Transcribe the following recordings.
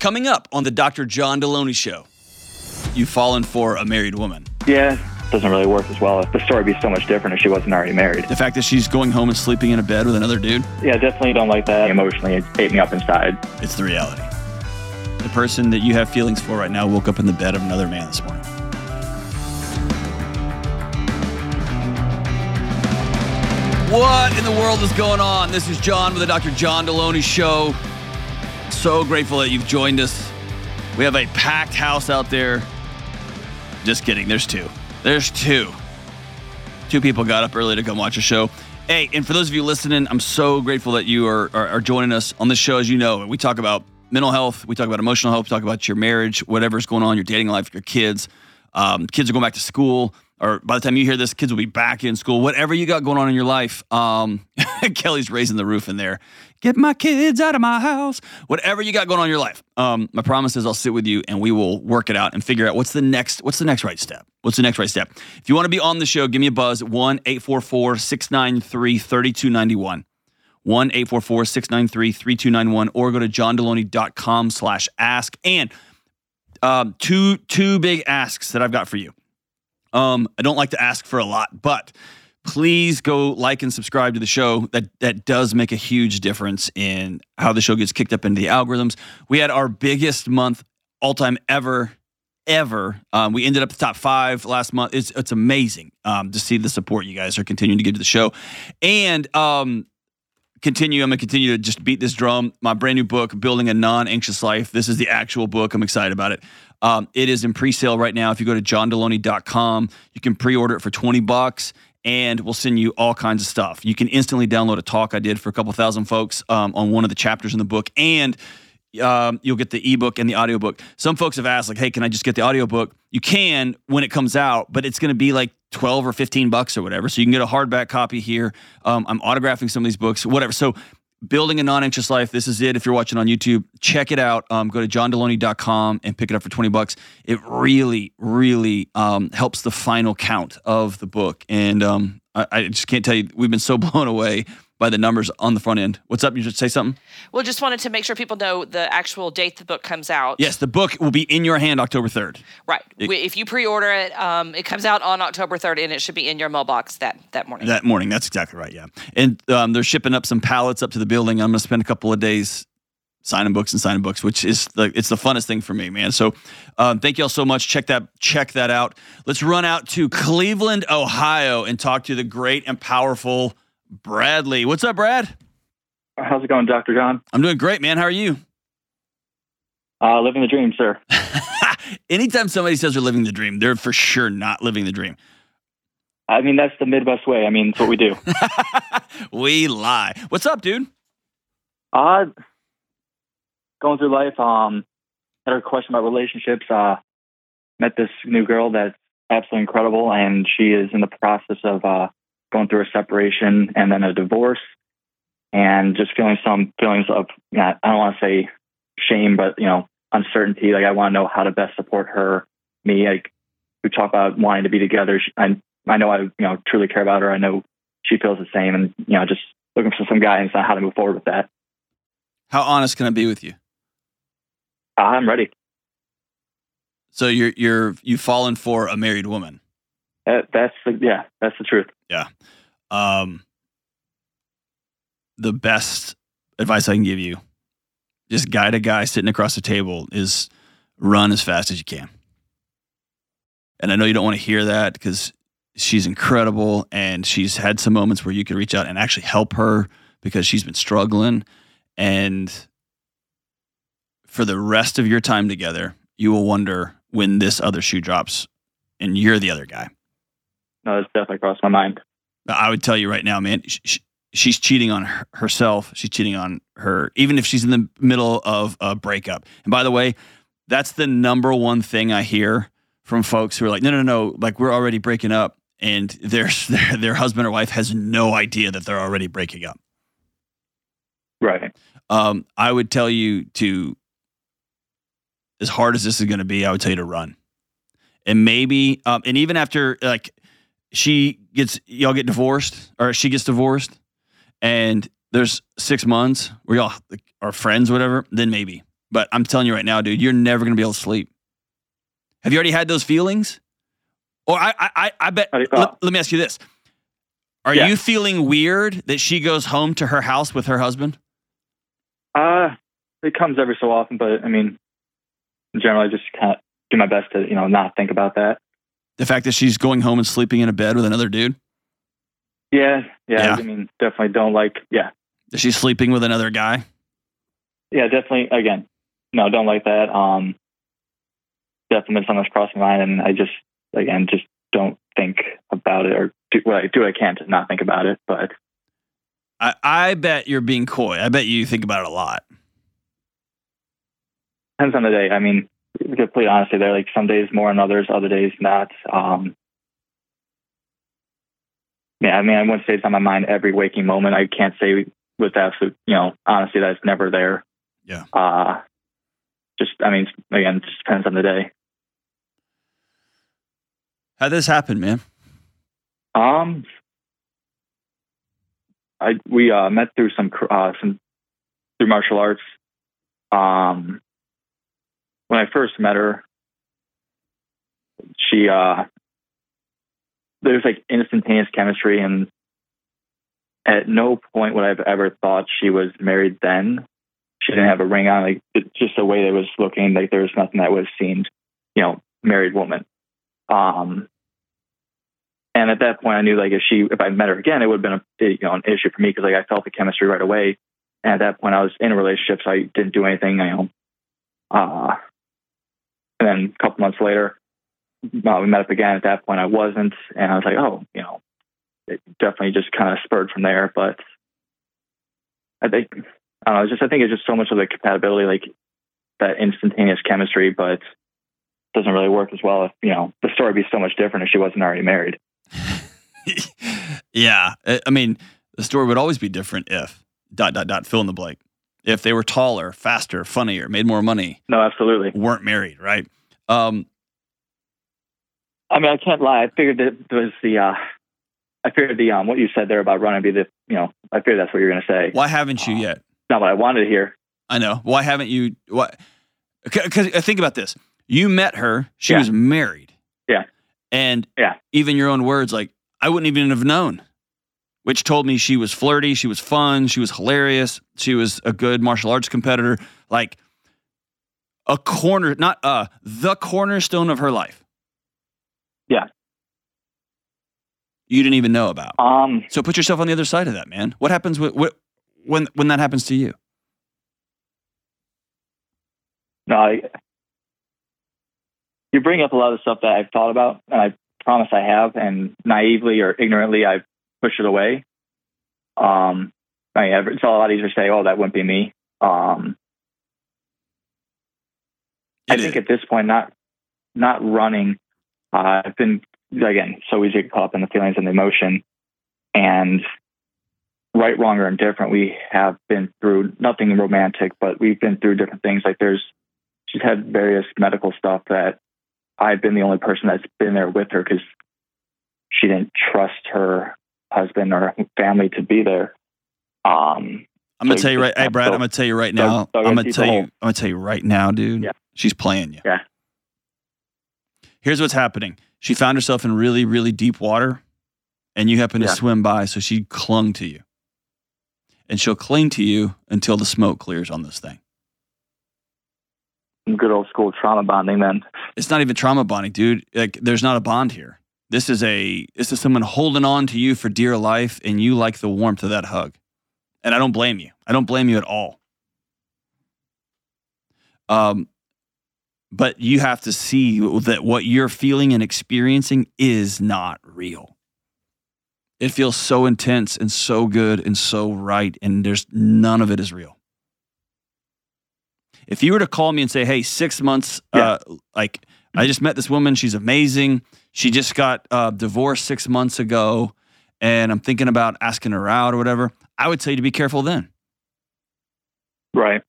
Coming up on the Dr. John Delony Show, you've fallen for a married woman. Yeah, doesn't really work as well. The story would be so much different if she wasn't already married. The fact that she's going home and sleeping in a bed with another dude, Yeah, definitely don't like that. Emotionally, it ate me up inside. it's the reality. The person that you have feelings for right now woke up in the bed of another man this morning. What in the world is going on? This is John with the Dr. John Delony Show. So grateful that you've joined us. We have a packed house out there. Just kidding. There's two. There's two. Two people got up early to come watch a show. Hey, and for those of you listening, I'm so grateful that you are, are, are joining us on this show. As you know, we talk about mental health, we talk about emotional health, we talk about your marriage, whatever's going on, your dating life, your kids. Um, kids are going back to school, or by the time you hear this, kids will be back in school. Whatever you got going on in your life, um, Kelly's raising the roof in there. Get my kids out of my house. Whatever you got going on in your life, um, my promise is I'll sit with you and we will work it out and figure out what's the next what's the next right step. What's the next right step? If you want to be on the show, give me a buzz 1 844 693 3291. 1 844 693 3291 or go to johndelony.com slash ask. And um, two two big asks that I've got for you. Um, I don't like to ask for a lot, but please go like and subscribe to the show. That that does make a huge difference in how the show gets kicked up into the algorithms. We had our biggest month all time ever. Ever, um, we ended up the top five last month. It's it's amazing um, to see the support you guys are continuing to give to the show, and um, continue. I'm going to continue to just beat this drum. My brand new book, Building a Non Anxious Life. This is the actual book. I'm excited about it. Um, it is in pre sale right now. If you go to johndelony.com, you can pre order it for 20 bucks and we'll send you all kinds of stuff. You can instantly download a talk I did for a couple thousand folks um, on one of the chapters in the book. And um, you'll get the ebook and the audiobook. Some folks have asked, like, hey, can I just get the audiobook? You can when it comes out, but it's going to be like 12 or 15 bucks or whatever. So you can get a hardback copy here. Um, I'm autographing some of these books, whatever. So building a non-anxious life. This is it. If you're watching on YouTube, check it out. Um, go to johndelony.com and pick it up for 20 bucks. It really, really um, helps the final count of the book. And um, I, I just can't tell you, we've been so blown away by the numbers on the front end. What's up? You just say something? Well, just wanted to make sure people know the actual date the book comes out. Yes, the book will be in your hand October 3rd. Right. It- if you pre-order it, um, it comes out on October 3rd, and it should be in your mailbox that that morning. That morning. That's exactly right. Yeah. And um, they're shipping up some pallets up to the building. I'm going to spend a couple of days signing books and signing books, which is the it's the funnest thing for me, man. So um, thank you all so much. Check that check that out. Let's run out to Cleveland, Ohio, and talk to the great and powerful Bradley. What's up, Brad? How's it going, Dr. John? I'm doing great, man. How are you? Uh, living the dream, sir. Anytime somebody says they're living the dream, they're for sure not living the dream. I mean, that's the Midwest way. I mean, it's what we do. we lie. What's up, dude? uh, going through life, um, had a question about relationships. Uh, met this new girl that's absolutely incredible, and she is in the process of uh, going through a separation and then a divorce, and just feeling some feelings of, I don't want to say shame, but you know, uncertainty. Like I want to know how to best support her, me. Like we talk about wanting to be together. I I know I you know truly care about her. I know she feels the same, and you know, just looking for some guidance on how to move forward with that. How honest can I be with you? I'm ready. So you're you're you've fallen for a married woman. That, that's the, yeah, that's the truth. Um, the best advice I can give you, just guide a guy sitting across the table, is run as fast as you can. And I know you don't want to hear that because she's incredible and she's had some moments where you could reach out and actually help her because she's been struggling. And for the rest of your time together, you will wonder when this other shoe drops and you're the other guy. No, that's definitely crossed my mind. I would tell you right now, man, sh- sh- she's cheating on her- herself. She's cheating on her, even if she's in the middle of a breakup. And by the way, that's the number one thing I hear from folks who are like, no, no, no, like we're already breaking up, and their their, their husband or wife has no idea that they're already breaking up. Right. Um, I would tell you to, as hard as this is going to be, I would tell you to run. And maybe, um, and even after like she gets, y'all get divorced or she gets divorced and there's six months where y'all are friends, whatever, then maybe. But I'm telling you right now, dude, you're never gonna be able to sleep. Have you already had those feelings? Or I I I, bet. Let, let me ask you this: Are Yeah. you feeling weird that she goes home to her house with her husband? Uh, it comes every so often, but I mean, generally, I just kind of do my best to you know not think about that. The fact that she's going home and sleeping in a bed with another dude? Yeah, yeah. Yeah. I mean, definitely don't like. Yeah, That she's sleeping with another guy? yeah, definitely. Again, no, don't like that. Um, definitely been something that's crossed my mind, and I just again just don't think about it or do what I do what I can to not think about it. But I, I bet you're being coy. I bet you think about it a lot. depends on the day. I mean, complete honesty, there like some days more and others, other days not. Um, yeah, I mean, I wouldn't say it's on my mind every waking moment. I can't say with absolute, you know, honestly, that it's never there. Yeah. Uh, just, I mean, again, it just depends on the day. How'd this happen, man? Um, I we uh, met through some cr- uh, some through martial arts. Um, when I first met her, she uh, there's like instantaneous chemistry, and at no point would I've ever thought she was married. Then she didn't have a ring on. Like it, just the way it was looking, like there was nothing that would have seemed, you know, married woman. Um, and at that point, I knew like if she, if I met her again, it would have been a you know an issue for me because like I felt the chemistry right away. And at that point, I was in a relationship, so I didn't do anything. You know, uh, and then a couple months later, uh, we met up again. At that point, I wasn't, and I was like, oh, you know, it definitely just kind of spurred from there. But I think I don't know. It's just I think it's just so much of the compatibility, like that instantaneous chemistry, but doesn't really work as well if you know the story would be so much different if she wasn't already married. yeah. I I mean, the story would always be different if dot dot dot fill in the blank. If they were taller, faster, funnier, made more money, No, absolutely. weren't married, right? Um, I mean, I can't lie. I figured that was the, uh, I figured the, um, what you said there about running be the, you know, I figured that's what you're going to say. why haven't you yet? Not what I wanted to hear. I know. Why haven't you? What? Because think about this. You met her. She Yeah. was married. Yeah. And Yeah. even your own words, like I wouldn't even have known. Which told me she was flirty, she was fun, she was hilarious, she was a good martial arts competitor, like a corner, not uh, the cornerstone of her life. Yeah. You didn't even know about. Um, So put yourself on the other side of that, man. What happens with, what, when when that happens to you? no, I, you bring up a lot of stuff that I've thought about, and I promise I have, and naively or ignorantly, I've pushed it away. Um, I mean, it's a lot easier to say, "Oh, that wouldn't be me." Um, I think at this point, not not running, uh, I've been again so easy to get caught up in the feelings and the emotion, and right, wrong, or indifferent. We have been through nothing romantic, but we've been through different things. Like there's, she's had various medical stuff that I've been the only person that's been there with her because she didn't trust her husband or family to be there. Um, I'm gonna So tell you right, hey Brad. to I'm gonna tell you right now. dug I'm gonna tell you. I'm gonna tell you right now, dude. Yeah. She's playing you. Yeah. Here's what's happening. She found herself in really, really deep water, and you happen to Yeah. swim by, so she clung to you, and she'll cling to you until the smoke clears on this thing. good old school trauma bonding. Then It's not even trauma bonding, dude. Like, there's not a bond here. This is a this is someone holding on to you for dear life, and you like the warmth of that hug. And I don't blame you. I don't blame you at all. Um, but you have to see that what you're feeling and experiencing is not real. It feels so intense and so good and so right, and there's none of it is real. If you were to call me and say, "Hey, six months, Yeah. uh, like I just met this woman, she's amazing. She just got uh, divorced six months ago, and I'm thinking about asking her out or whatever," I would tell you to be careful then. right.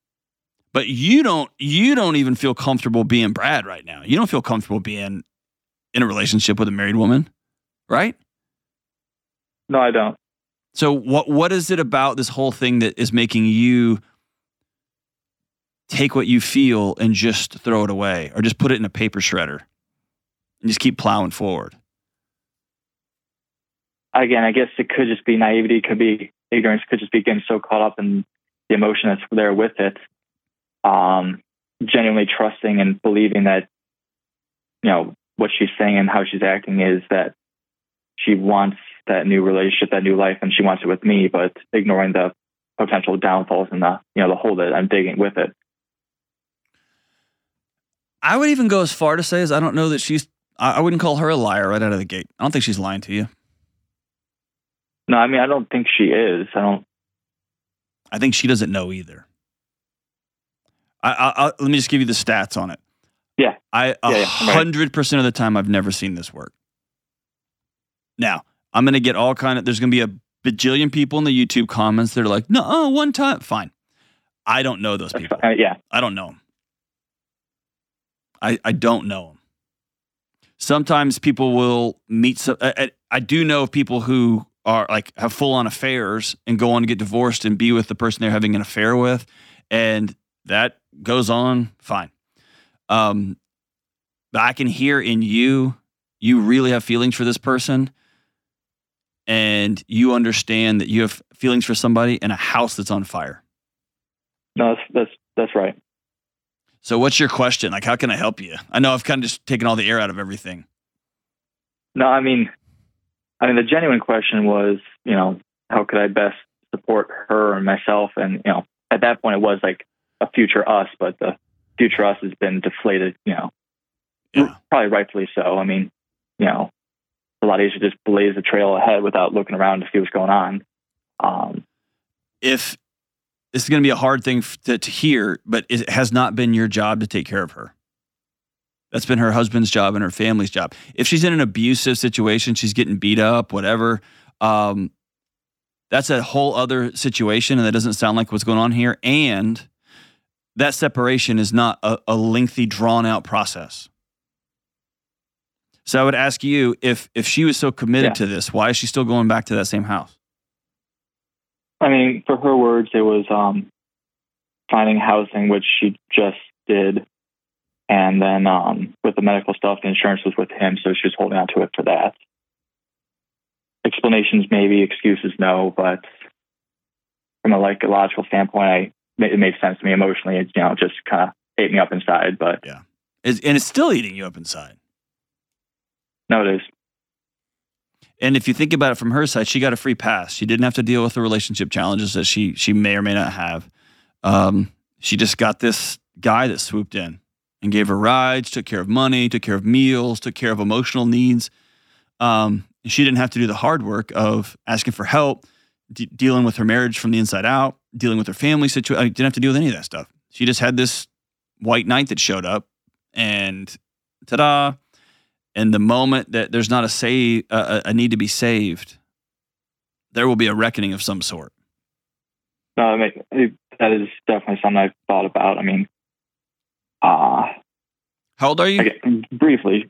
But you don't you don't even feel comfortable being Brad right now. You don't feel comfortable being in a relationship with a married woman, right? No, I don't. So what what is it about this whole thing that is making you take what you feel and just throw it away or just put it in a paper shredder and just keep plowing forward? Again, I guess it could just be naivety, it could be ignorance, could just be getting so caught up in the emotion that's there with it. Um, genuinely trusting and believing that, you know, what she's saying and how she's acting is that she wants that new relationship, that new life, and she wants it with me, but ignoring the potential downfalls and the you know the hole that I'm digging with it. I would even go as far to say as I don't know that she's. I wouldn't call her a liar right out of the gate. I don't think she's lying to you. No, I mean I don't think she is. I don't. I think she doesn't know either. I, I, I let me just give you the stats on it. Yeah. I a hundred percent of the time I've never seen this work. Now I'm gonna get all kind of. There's gonna be a bajillion people in the YouTube comments that are like, no, one time, fine. I don't know those people. Uh, yeah. I don't know them. I, I don't know them. Sometimes people will meet. Some, I, I do know of people who are like have full on affairs and go on to get divorced and be with the person they're having an affair with, and that goes on fine. Um, but I can hear in you, you really have feelings for this person, and you understand that you have feelings for somebody in a house that's on fire. No, that's that's that's right. So, what's your question? Like, how can I help you? I know I've kind of just taken all the air out of everything. No, I mean, I mean, the genuine question was, you know, how could I best support her and myself? And you know, at that point, it was like a future us, but the future us has been deflated. You know, yeah. probably rightfully so. I mean, you know, a lot easier to just blaze the trail ahead without looking around to see what's going on. Um, if this is going to be a hard thing to, to hear, but it has not been your job to take care of her. That's been her husband's job and her family's job. If she's in an abusive situation, she's getting beat up, whatever. Um, that's a whole other situation, and that doesn't sound like what's going on here. And that separation is not a, a lengthy, drawn out process. So I would ask you if if she was so committed Yeah. to this, why is she still going back to that same house? I mean, for her words, it was um, finding housing, which she just did. And then um, with the medical stuff, the insurance was with him, so she was holding on to it for that. Explanations, maybe. Excuses, no. But from a like a logical standpoint, I it made sense to me emotionally. It you know just kind of ate me up inside. But Is, and it's still eating you up inside. no, it is. And if you think about it from her side, she got a free pass. She didn't have to deal with the relationship challenges that she she may or may not have. Um, she just got this guy that swooped in and gave her rides, took care of money, took care of meals, took care of emotional needs. Um, she didn't have to do the hard work of asking for help, de- dealing with her marriage from the inside out, dealing with her family situation. Didn't have to deal with any of that stuff. She just had this white knight that showed up, and ta-da! And the moment that there's not a save, a, a need to be saved, there will be a reckoning of some sort. No, I mean, that is definitely something I've thought about. I mean, uh, How old are you? again, briefly,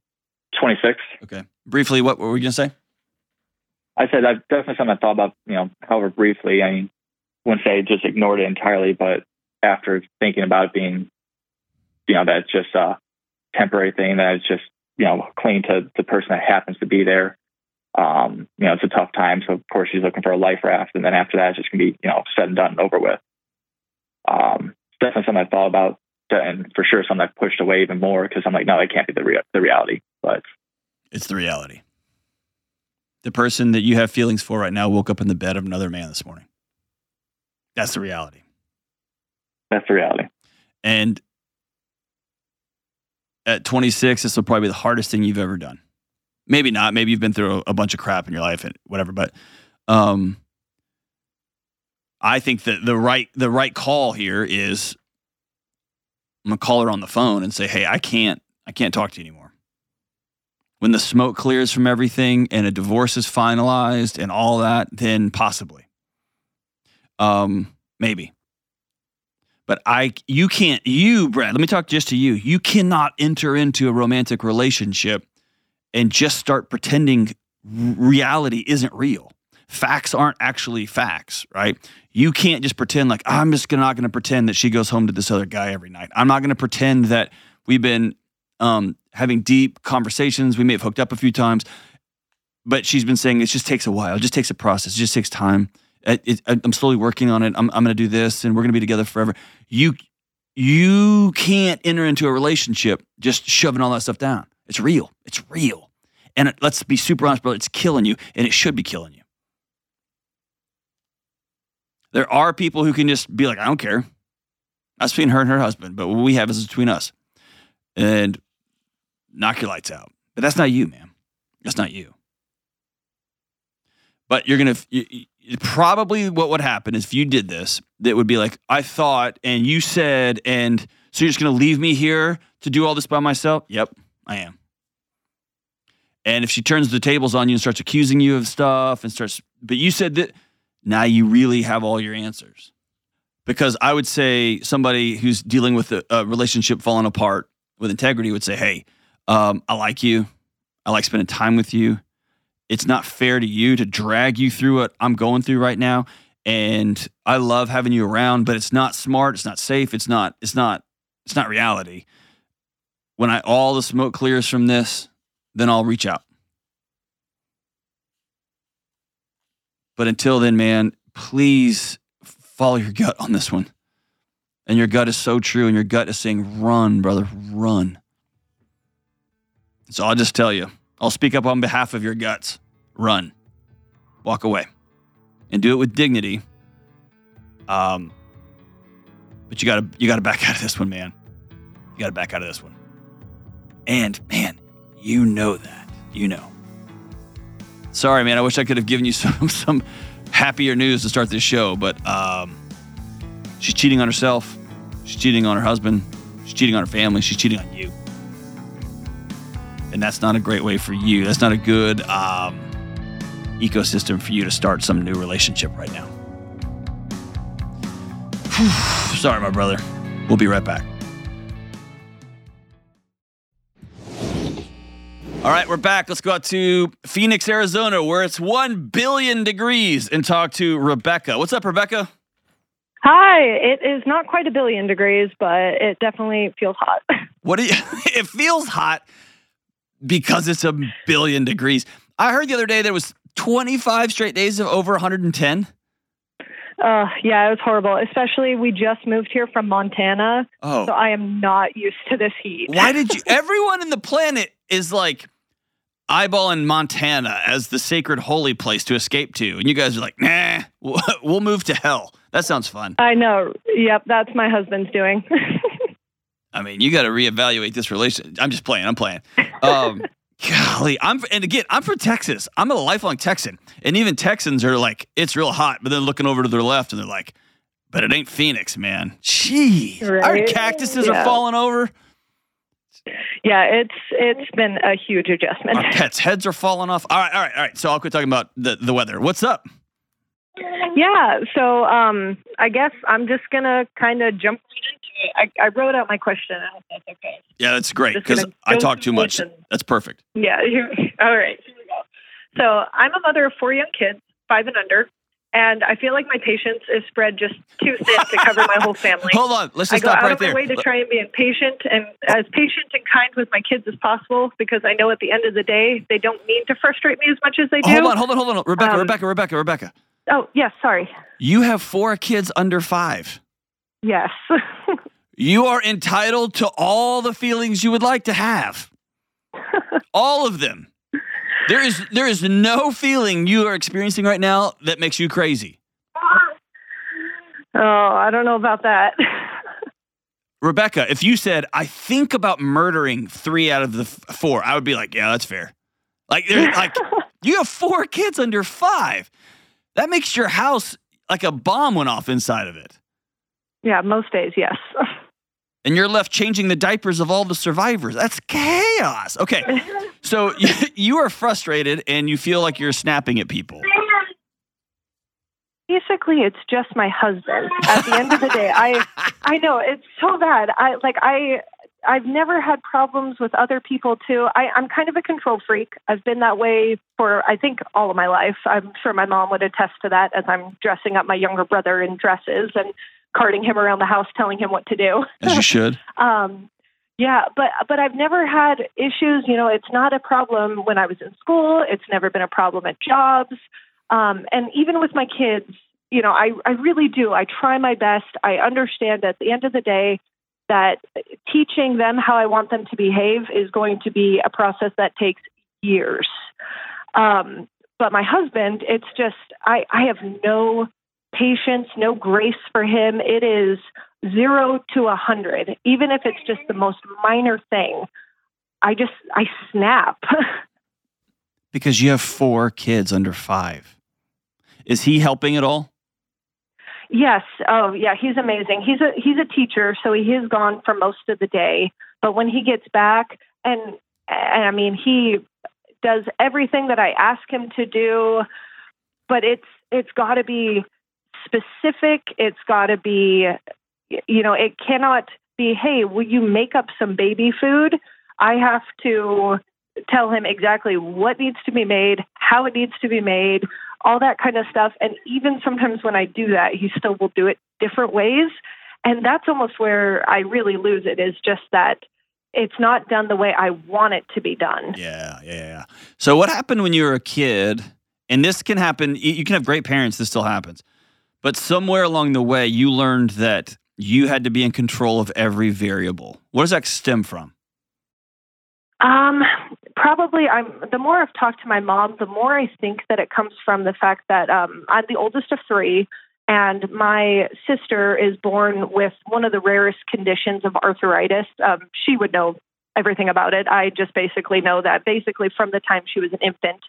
twenty six. Okay. Briefly, what were we gonna say? I said I've definitely something I thought about, you know, however briefly. I mean, wouldn't say just ignored it entirely, but after thinking about it being, you know, that's just a temporary thing, that it's just, you know, clinging to the person that happens to be there. Um, you know, it's a tough time. So of course she's looking for a life raft. And then after that, it's just gonna be, you know, said and done and over with. Um, it's definitely something I thought about and for sure something I've pushed away even more because I'm like, no, it can't be the, rea- the reality. But It's the reality. The person that you have feelings for right now woke up in the bed of another man this morning. That's the reality. that's the reality. And at 26, this will probably be the hardest thing you've ever done. Maybe not. Maybe you've been through a, bunch of crap in your life and whatever. But um, I think that the right the right call here is I'm gonna call her on the phone and say, "Hey, I can't I can't talk to you anymore." When the smoke clears from everything and a divorce is finalized and all that, then possibly. Um, maybe. But I, you can't, you, Brad, let me talk just to you. You cannot enter into a romantic relationship and just start pretending reality isn't real. facts aren't actually facts, right? You can't just pretend like I'm just not going to pretend that she goes home to this other guy every night. I'm not going to pretend that we've been um, having deep conversations. We may have hooked up a few times, but she's been saying it just takes a while. It just takes a process. It just takes time. It, I'm slowly working on it. I'm, I'm going to do this, and we're going to be together forever. You you can't enter into a relationship just shoving all that stuff down. It's real. It's real. And it, let's be super honest, brother. It's killing you, and it should be killing you. There are people who can just be like, I don't care. That's between her and her husband, but what we have is between us. And knock your lights out. But that's not you, man. That's not you. But you're going to, probably what would happen is if you did this, that would be like, I thought, and you said, and so you're just going to leave me here to do all this by myself? Yep, I am. And if she turns the tables on you and starts accusing you of stuff and starts, but you said that now you really have all your answers. Because I would say somebody who's dealing with a, a relationship falling apart with integrity would say, Hey, um, I like you. I like spending time with you. It's not fair to you to drag you through what I'm going through right now. And I love having you around, but it's not smart. It's not safe. It's not, it's not, it's not reality. When I all the smoke clears from this, then I'll reach out. But until then, man, please follow your gut on this one. And your gut is so true, and your gut is saying, run, brother, run. So I'll just tell you, I'll speak up on behalf of your guts. Run. Walk away. And do it with dignity. Um, but you gotta you gotta back out of this one, man. You gotta back out of this one. And man, you know that. You know. Sorry, man. I wish I could have given you some some happier news to start this show, but um, she's cheating on herself. She's cheating on her husband. She's cheating on her family. She's cheating on you and that's not a great way for you. That's not a good um, ecosystem for you to start some new relationship right now. Sorry, my brother. We'll be right back. All right, we're back. Let's go out to Phoenix, Arizona, where it's 1 billion degrees, and talk to Rebecca. What's up, Rebecca? Hi. It is not quite a billion degrees, but it definitely feels hot. What do you? It feels hot because it's a billion degrees. I heard the other day there was 25 straight days of over 110. Uh, yeah, it was horrible. Especially we just moved here from Montana, Oh, so I am not used to this heat. why did you? Everyone in the planet is like eyeballing Montana as the sacred holy place to escape to, and you guys are like, nah, we'll- we'll move to hell. That sounds fun. I know. Yep, that's my husband's doing. I mean, you got to reevaluate this relation. I'm just playing. I'm playing. Um, golly, I'm and again, I'm from Texas. I'm a lifelong Texan, and even Texans are like, it's real hot, but then looking over to their left, and they're like, but it ain't Phoenix, man. Jeez, our Right? cactuses are falling over. yeah, it's it's been a huge adjustment. Our pets' heads are falling off. All right, all right, all right. So I'll quit talking about the the weather. What's up? Yeah, so um, I guess I'm just gonna kind of jump right into it. I, I wrote out my question. I hope that's okay. Yeah, that's great because I talk too much. That's perfect. Yeah. All right. Here we go. So I'm a mother of four young kids, five and under, and I feel like my patience is spread just too thin to cover my whole family. Hold on, let's just I go stop out right of my there. way to try and be impatient and as patient and kind with my kids as possible because I know at the end of the day they don't mean to frustrate me as much as they do. Hold on, hold on, hold on, Rebecca, Um, Rebecca, Rebecca, Rebecca. Oh yes, sorry. You have four kids under five. Yes. You are entitled to all the feelings you would like to have. all of them. There is there is no feeling you are experiencing right now that makes you crazy. oh, I don't know about that. Rebecca, if you said I think about murdering 3 out of the f- 4, I would be like, yeah, that's fair. Like there's like you have four kids under 5. That makes your house like a bomb went off inside of it. Yeah, most days, yes. and you're left changing the diapers of all the survivors. That's chaos. Okay. So you, you are frustrated and you feel like you're snapping at people. Basically, it's just my husband. At the end of the day, I I know it's so bad. I like I I've never had problems with other people too. I, I'm kind of a control freak. I've been that way for I think all of my life. I'm sure my mom would attest to that as I'm dressing up my younger brother in dresses and carting him around the house, telling him what to do. As you should. um, yeah, but but I've never had issues. You know, it's not a problem when I was in school. It's never been a problem at jobs, um, and even with my kids. You know, I I really do. I try my best. I understand at the end of the day that teaching them how I want them to behave is going to be a process that takes years. Um, but my husband, it's just I I have no patience, no grace for him. It is zero to a hundred, even if it's just the most minor thing. I just I snap. Because you have four kids under five. Is he helping at all? yes. Oh yeah, he's amazing. He's a he's a teacher, so he is gone for most of the day. But when he gets back, and, and I mean he does everything that I ask him to do, but it's it's got to be specific. It's got to be, you know, it cannot be, hey, will you make up some baby food? I have to tell him exactly what needs to be made, how it needs to be made, all that kind of stuff. And even sometimes when I do that, he still will do it different ways. And that's almost where I really lose it is just that it's not done the way I want it to be done. Yeah, yeah. So what happened when you were a kid? And this can happen. You can have great parents. This still happens. But somewhere along the way, you learned that you had to be in control of every variable. What does that stem from? Um, probably I'm the more I've talked to my mom, the more I think that it comes from the fact that um, I'm the oldest of three, and my sister is born with one of the rarest conditions of arthritis. Um, she would know everything about it. I just basically know that basically from the time she was an infant,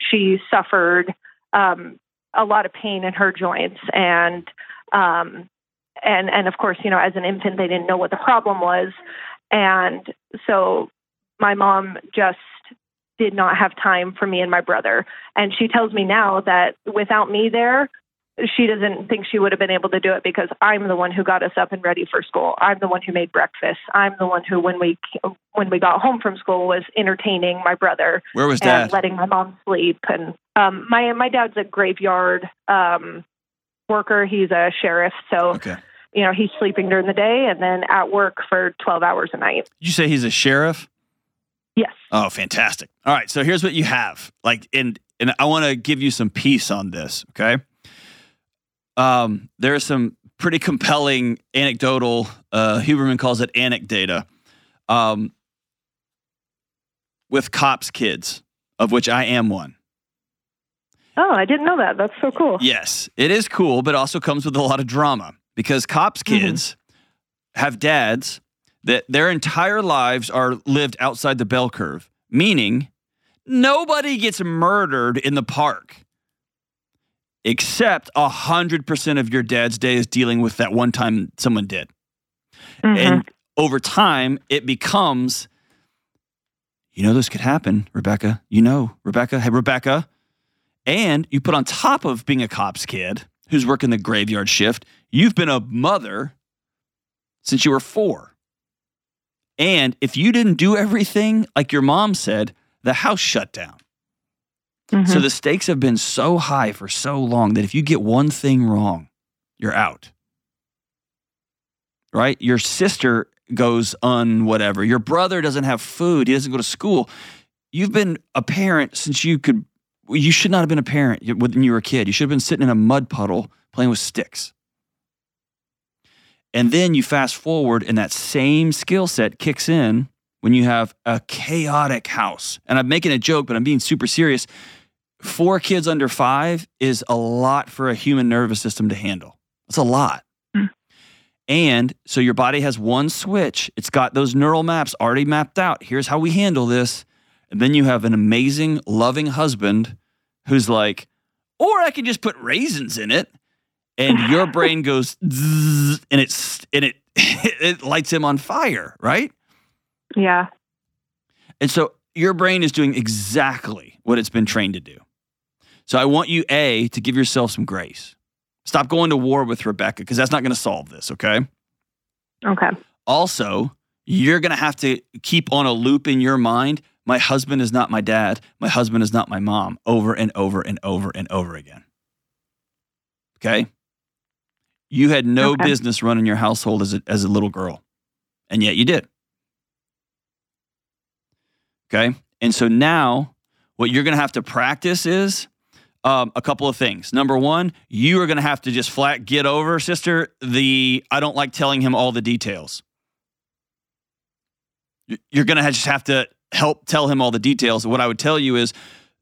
she suffered um, a lot of pain in her joints and um, and and of course, you know, as an infant, they didn't know what the problem was, and so my mom just did not have time for me and my brother. And she tells me now that without me there, she doesn't think she would have been able to do it because I'm the one who got us up and ready for school. I'm the one who made breakfast. I'm the one who, when we when we got home from school, was entertaining my brother Where was and dad? letting my mom sleep. And um, my my dad's a graveyard um, worker. He's a sheriff, so Okay. you know he's sleeping during the day and then at work for 12 hours a night. Did you say he's a sheriff? Yes. Oh, fantastic. All right. So here's what you have. Like, and and I want to give you some peace on this. Okay. Um, there are some pretty compelling anecdotal. Uh, Huberman calls it anecdata. Um, with cops' kids, of which I am one. Oh, I didn't know that. That's so cool. Yes, it is cool, but also comes with a lot of drama because cops' Mhm. kids have dads that their entire lives are lived outside the bell curve, meaning nobody gets murdered in the park except 100% of your dad's day is dealing with that one time someone did. Mhm. And over time, it becomes, you know, this could happen, Rebecca. You know, Rebecca. Hey, Rebecca. And you put on top of being a cop's kid who's working the graveyard shift, you've been a mother since you were four. And if you didn't do everything like your mom said, the house shut down. Mhm. So the stakes have been so high for so long that if you get one thing wrong, you're out. Right? Your sister goes on whatever. Your brother doesn't have food. He doesn't go to school. You've been a parent since you could. You should not have been a parent when you were a kid. You should have been sitting in a mud puddle playing with sticks. And then you fast forward, and that same skill set kicks in when you have a chaotic house. And I'm making a joke, but I'm being super serious. Four kids under five is a lot for a human nervous system to handle. It's a lot. Hmm. And so your body has one switch. It's got those neural maps already mapped out. Here's how we handle this. And then you have an amazing, loving husband who's like, or I can just put raisins in it. And your brain goes zzz, and it's and it it lights him on fire, right? yeah. And so your brain is doing exactly what it's been trained to do. So I want you, A, to give yourself some grace. Stop going to war with Rebecca because that's not going to solve this, okay? Okay. Also, you're going to have to keep on a loop in your mind. My husband is not my dad. My husband is not my mom over and over and over and over again. Okay. You had no Okay. business running your household as a, as a little girl, and yet you did. Okay. And so now what you're going to have to practice is um, a couple of things. Number one, you are going to have to just flat get over, sister, the I don't like telling him all the details. You're going to just have to help tell him all the details. What I would tell you is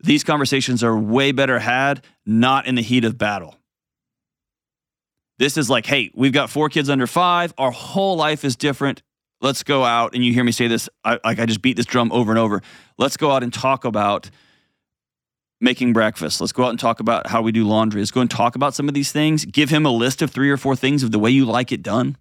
these conversations are way better had not in the heat of battle. This is like, hey, we've got four kids under five. Our whole life is different. Let's go out. And you hear me say this, I, like I just beat this drum over and over. Let's go out and talk about making breakfast. Let's go out and talk about how we do laundry. Let's go and talk about some of these things. Give him a list of three or four things of the way you like it done.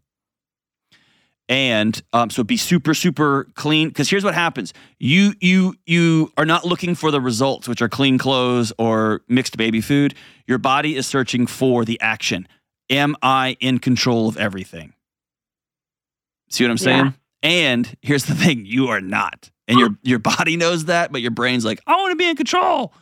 And um, so be super, super clean. Because here's what happens: you you you are not looking for the results, which are clean clothes or mixed baby food. Your body is searching for the action. Am I in control of everything? See what I'm saying? Yeah. And here's the thing: you are not, and your your body knows that, but your brain's like, I want to be in control.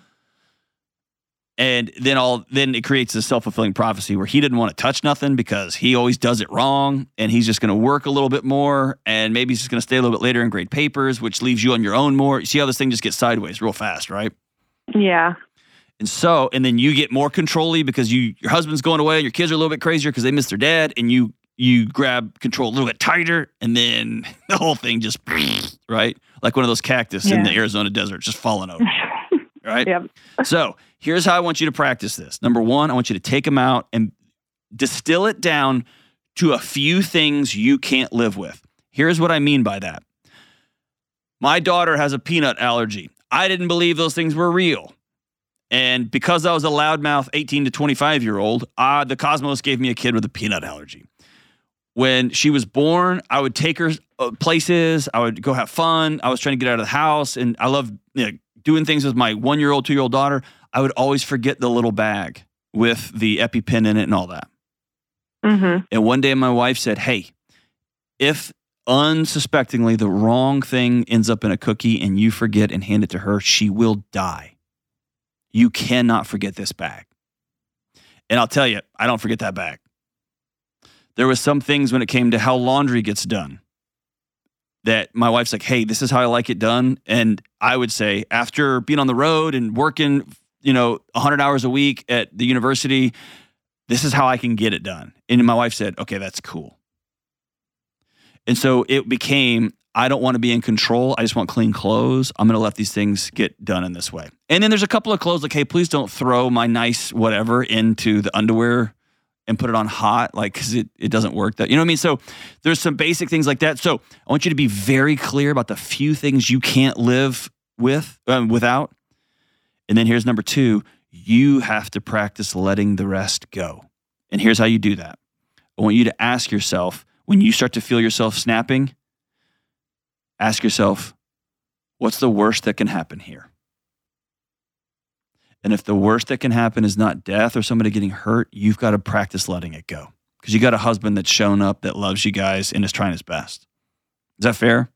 And then all then it creates this self fulfilling prophecy where he didn't want to touch nothing because he always does it wrong, and he's just going to work a little bit more, and maybe he's just going to stay a little bit later and grade papers, which leaves you on your own more. You see how this thing just gets sideways real fast, right? Yeah. And so, and then you get more controlly because you your husband's going away, and your kids are a little bit crazier because they miss their dad, and you you grab control a little bit tighter, and then the whole thing just right like one of those cactus in the Arizona desert just falling over, right? Yep. So here's how I want you to practice this. Number one, I want you to take them out and distill it down to a few things you can't live with. Here's what I mean by that. My daughter has a peanut allergy. I didn't believe those things were real. And because I was a loudmouth 18 to 25 year old, uh, the cosmos gave me a kid with a peanut allergy. When she was born, I would take her uh, places. I would go have fun. I was trying to get out of the house, and I love you know, doing things with my one year old, two year old daughter. I would always forget the little bag with the EpiPen in it and all that. Mm-hmm. And one day my wife said, Hey, if unsuspectingly the wrong thing ends up in a cookie and you forget and hand it to her, she will die. You cannot forget this bag. And I'll tell you, I don't forget that bag. There was some things when it came to how laundry gets done that my wife's like, "Hey, this is how I like it done." And I would say after being on the road and working, you know, 100 hours a week at the university, this is how I can get it done. And my wife said, "Okay, that's cool." And so it became I don't want to be in control. I just want clean clothes. I'm going to let these things get done in this way. And then there's a couple of clothes like, hey, please don't throw my nice whatever into the underwear and put it on hot, like, because it, it doesn't work. That you know what I mean? So there's some basic things like that. So I want you to be very clear about the few things you can't live with um, without. And then here's number two: you have to practice letting the rest go. And here's how you do that. I want you to ask yourself when you start to feel yourself snapping. Ask yourself, what's the worst that can happen here? And if the worst that can happen is not death or somebody getting hurt, you've got to practice letting it go. Because you got a husband that's shown up that loves you guys and is trying his best. Is that fair?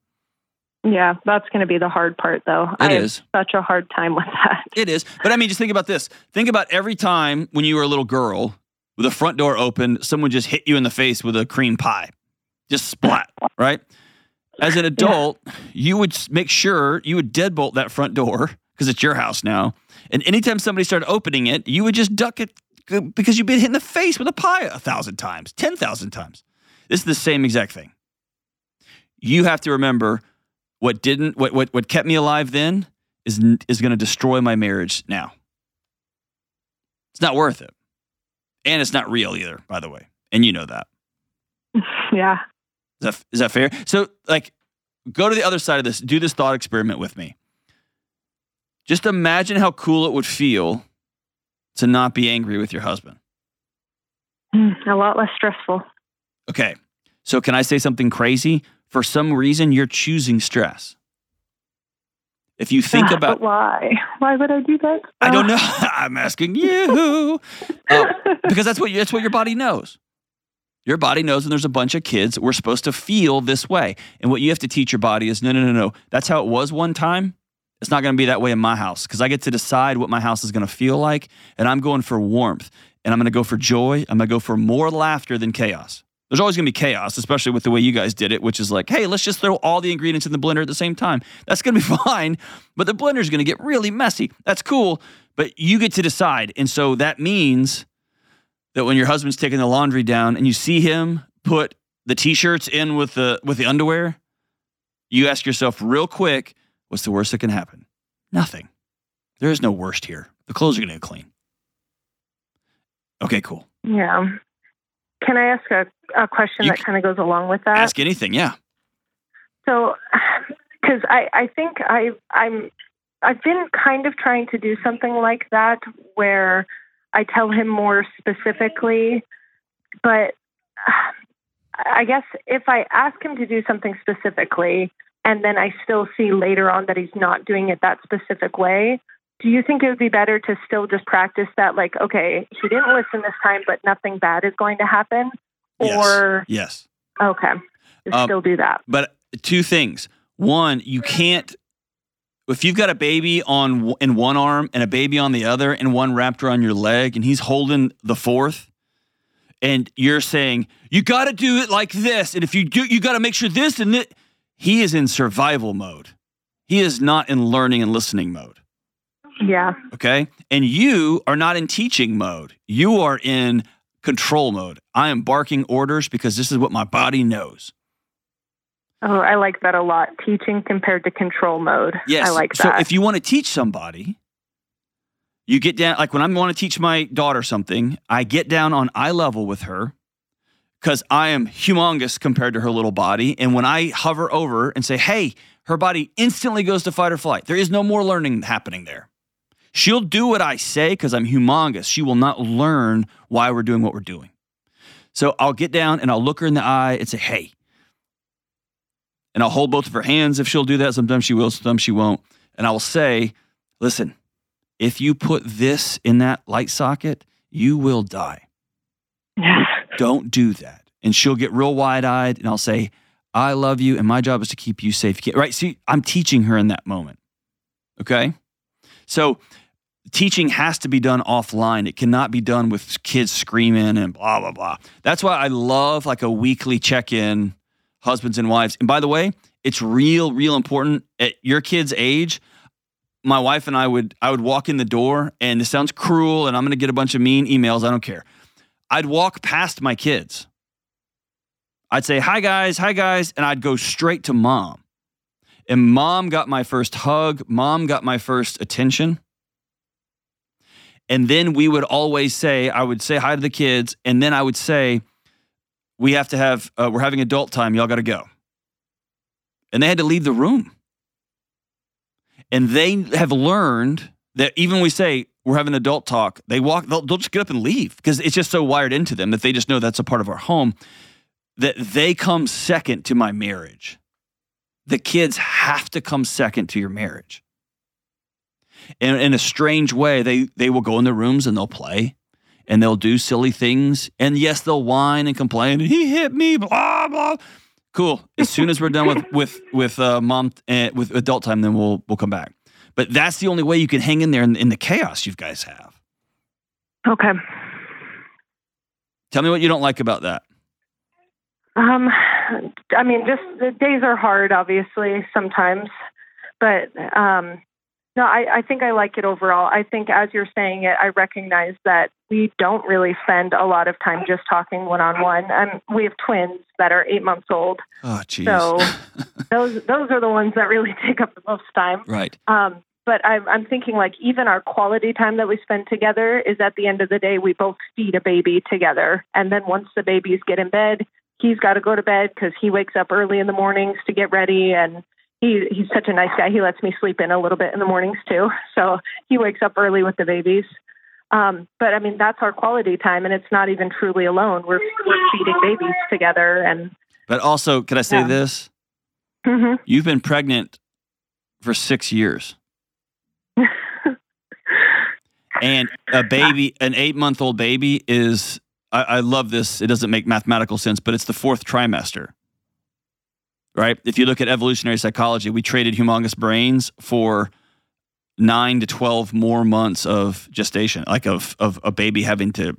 Yeah, that's going to be the hard part, though. I is. have such a hard time with that. It is. But I mean, just think about this. Think about every time when you were a little girl, with the front door open, someone just hit you in the face with a cream pie. Just splat, right? As an adult, you would make sure you would deadbolt that front door because it's your house now. And anytime somebody started opening it, you would just duck it because you've been hit in the face with a pie a thousand times, 10,000 times. This is the same exact thing. You have to remember what didn't, what, what, what kept me alive then is, is going to destroy my marriage now. It's not worth it. And it's not real either, by the way. And you know that. yeah. Is that, is that fair? So, like, go to the other side of this. Do this thought experiment with me. Just imagine how cool it would feel to not be angry with your husband. Mm, A lot less stressful. Okay. So, can I say something crazy? For some reason, you're choosing stress. If you think Ah, about, But why? Why would I do that? I don't know. I'm asking you uh, because that's what that's what your body knows. Your body knows when there's a bunch of kids, we're supposed to feel this way. And what you have to teach your body is no, no, no, no. That's how it was one time. It's not going to be that way in my house because I get to decide what my house is going to feel like. And I'm going for warmth and I'm going to go for joy. I'm going to go for more laughter than chaos. There's always going to be chaos, especially with the way you guys did it, which is like, hey, let's just throw all the ingredients in the blender at the same time. That's going to be fine, but the blender is going to get really messy. That's cool, but you get to decide. And so that means that when your husband's taking the laundry down and you see him put the t-shirts in with the with the underwear, you ask yourself real quick, what's the worst that can happen? Nothing. There is no worst here. The clothes are going to get clean. Okay, cool. Yeah. Can I ask a, a question You that kind of goes along with that? Ask anything. Yeah. So, because I, I think I, I'm, I've been kind of trying to do something like that where I tell him more specifically, but I guess if I ask him to do something specifically and then I still see later on that he's not doing it that specific way, do you think it would be better to still just practice that? Like, okay, he didn't listen this time, but nothing bad is going to happen? Yes. Or, Yes. okay, just Um, still do that. But two things. One, you can't if you've got a baby on in one arm and a baby on the other and one wrapped around your leg and he's holding the fourth and you're saying you got to do it like this and if you do you got to make sure this and that he is in survival mode. He is not in learning and listening mode. Yeah. Okay? And you are not in teaching mode. You are in control mode. I am barking orders because this is what my body knows. Oh, I like that a lot. Teaching compared to control mode. Yes. I like that. so if you want to teach somebody, you get down like when I want to teach my daughter something, I get down on eye level with her because I am humongous compared to her little body. And when I hover over and say, hey, her body instantly goes to fight or flight. There is no more learning happening there. She'll do what I say because I'm humongous. She will not learn why we're doing what we're doing. So I'll get down and I'll look her in the eye and say, hey, and I'll hold both of her hands if she'll do that. Sometimes she will, sometimes she won't. And I will say, listen, if you put this in that light socket, you will die. Don't do that. And she'll get real wide eyed, and I'll say, I love you, and my job is to keep you safe. Right? See, I'm teaching her in that moment. Okay? So teaching has to be done offline. It cannot be done with kids screaming and blah, blah, blah. That's why I love like a weekly check in, husbands and wives. And by the way, it's real, real important at your kid's age. My wife and I would I would walk in the door, and this sounds cruel, and I'm gonna get a bunch of mean emails. I don't care. I'd walk past my kids. I'd say, Hi guys, hi guys, and I'd go straight to mom. And mom got my first hug, mom got my first attention. And then we would always say, I would say hi to the kids, and then I would say, We have to have, uh, we're having adult time, y'all gotta go. And they had to leave the room. And they have learned that even we say we're having adult talk, they walk, they'll, they'll just get up and leave because it's just so wired into them that they just know that's a part of our home that they come second to my marriage. The kids have to come second to your marriage. And in a strange way, they, they will go in their rooms and they'll play and they'll do silly things. And yes, they'll whine and complain. He hit me, blah, blah. Cool. As soon as we're done with with with uh, mom uh, with adult time, then we'll we'll come back. But that's the only way you can hang in there in, in the chaos you guys have. Okay. Tell me what you don't like about that. Um, I mean, just the days are hard, obviously, sometimes, but um, no, I, I think I like it overall. I think as you're saying it, I recognize that we don't really spend a lot of time just talking one on one. And we have twins that are eight months old, Oh, jeez. so those those are the ones that really take up the most time. right. Um, but I'm, I'm thinking like even our quality time that we spend together is at the end of the day we both feed a baby together, and then once the babies get in bed, he's got to go to bed because he wakes up early in the mornings to get ready, and he he's such a nice guy. He lets me sleep in a little bit in the mornings too, so he wakes up early with the babies. Um, but I mean that's our quality time, and it's not even truly alone. We're we're feeding babies together, and But also, can I say Yeah. this? Mhm. You've been pregnant for six years, and a baby, an eight month old baby, is I, I love this. It doesn't make mathematical sense, but it's the fourth trimester. Right? If you look at evolutionary psychology, we traded humongous brains for nine to 12 more months of gestation, like of, of a baby having to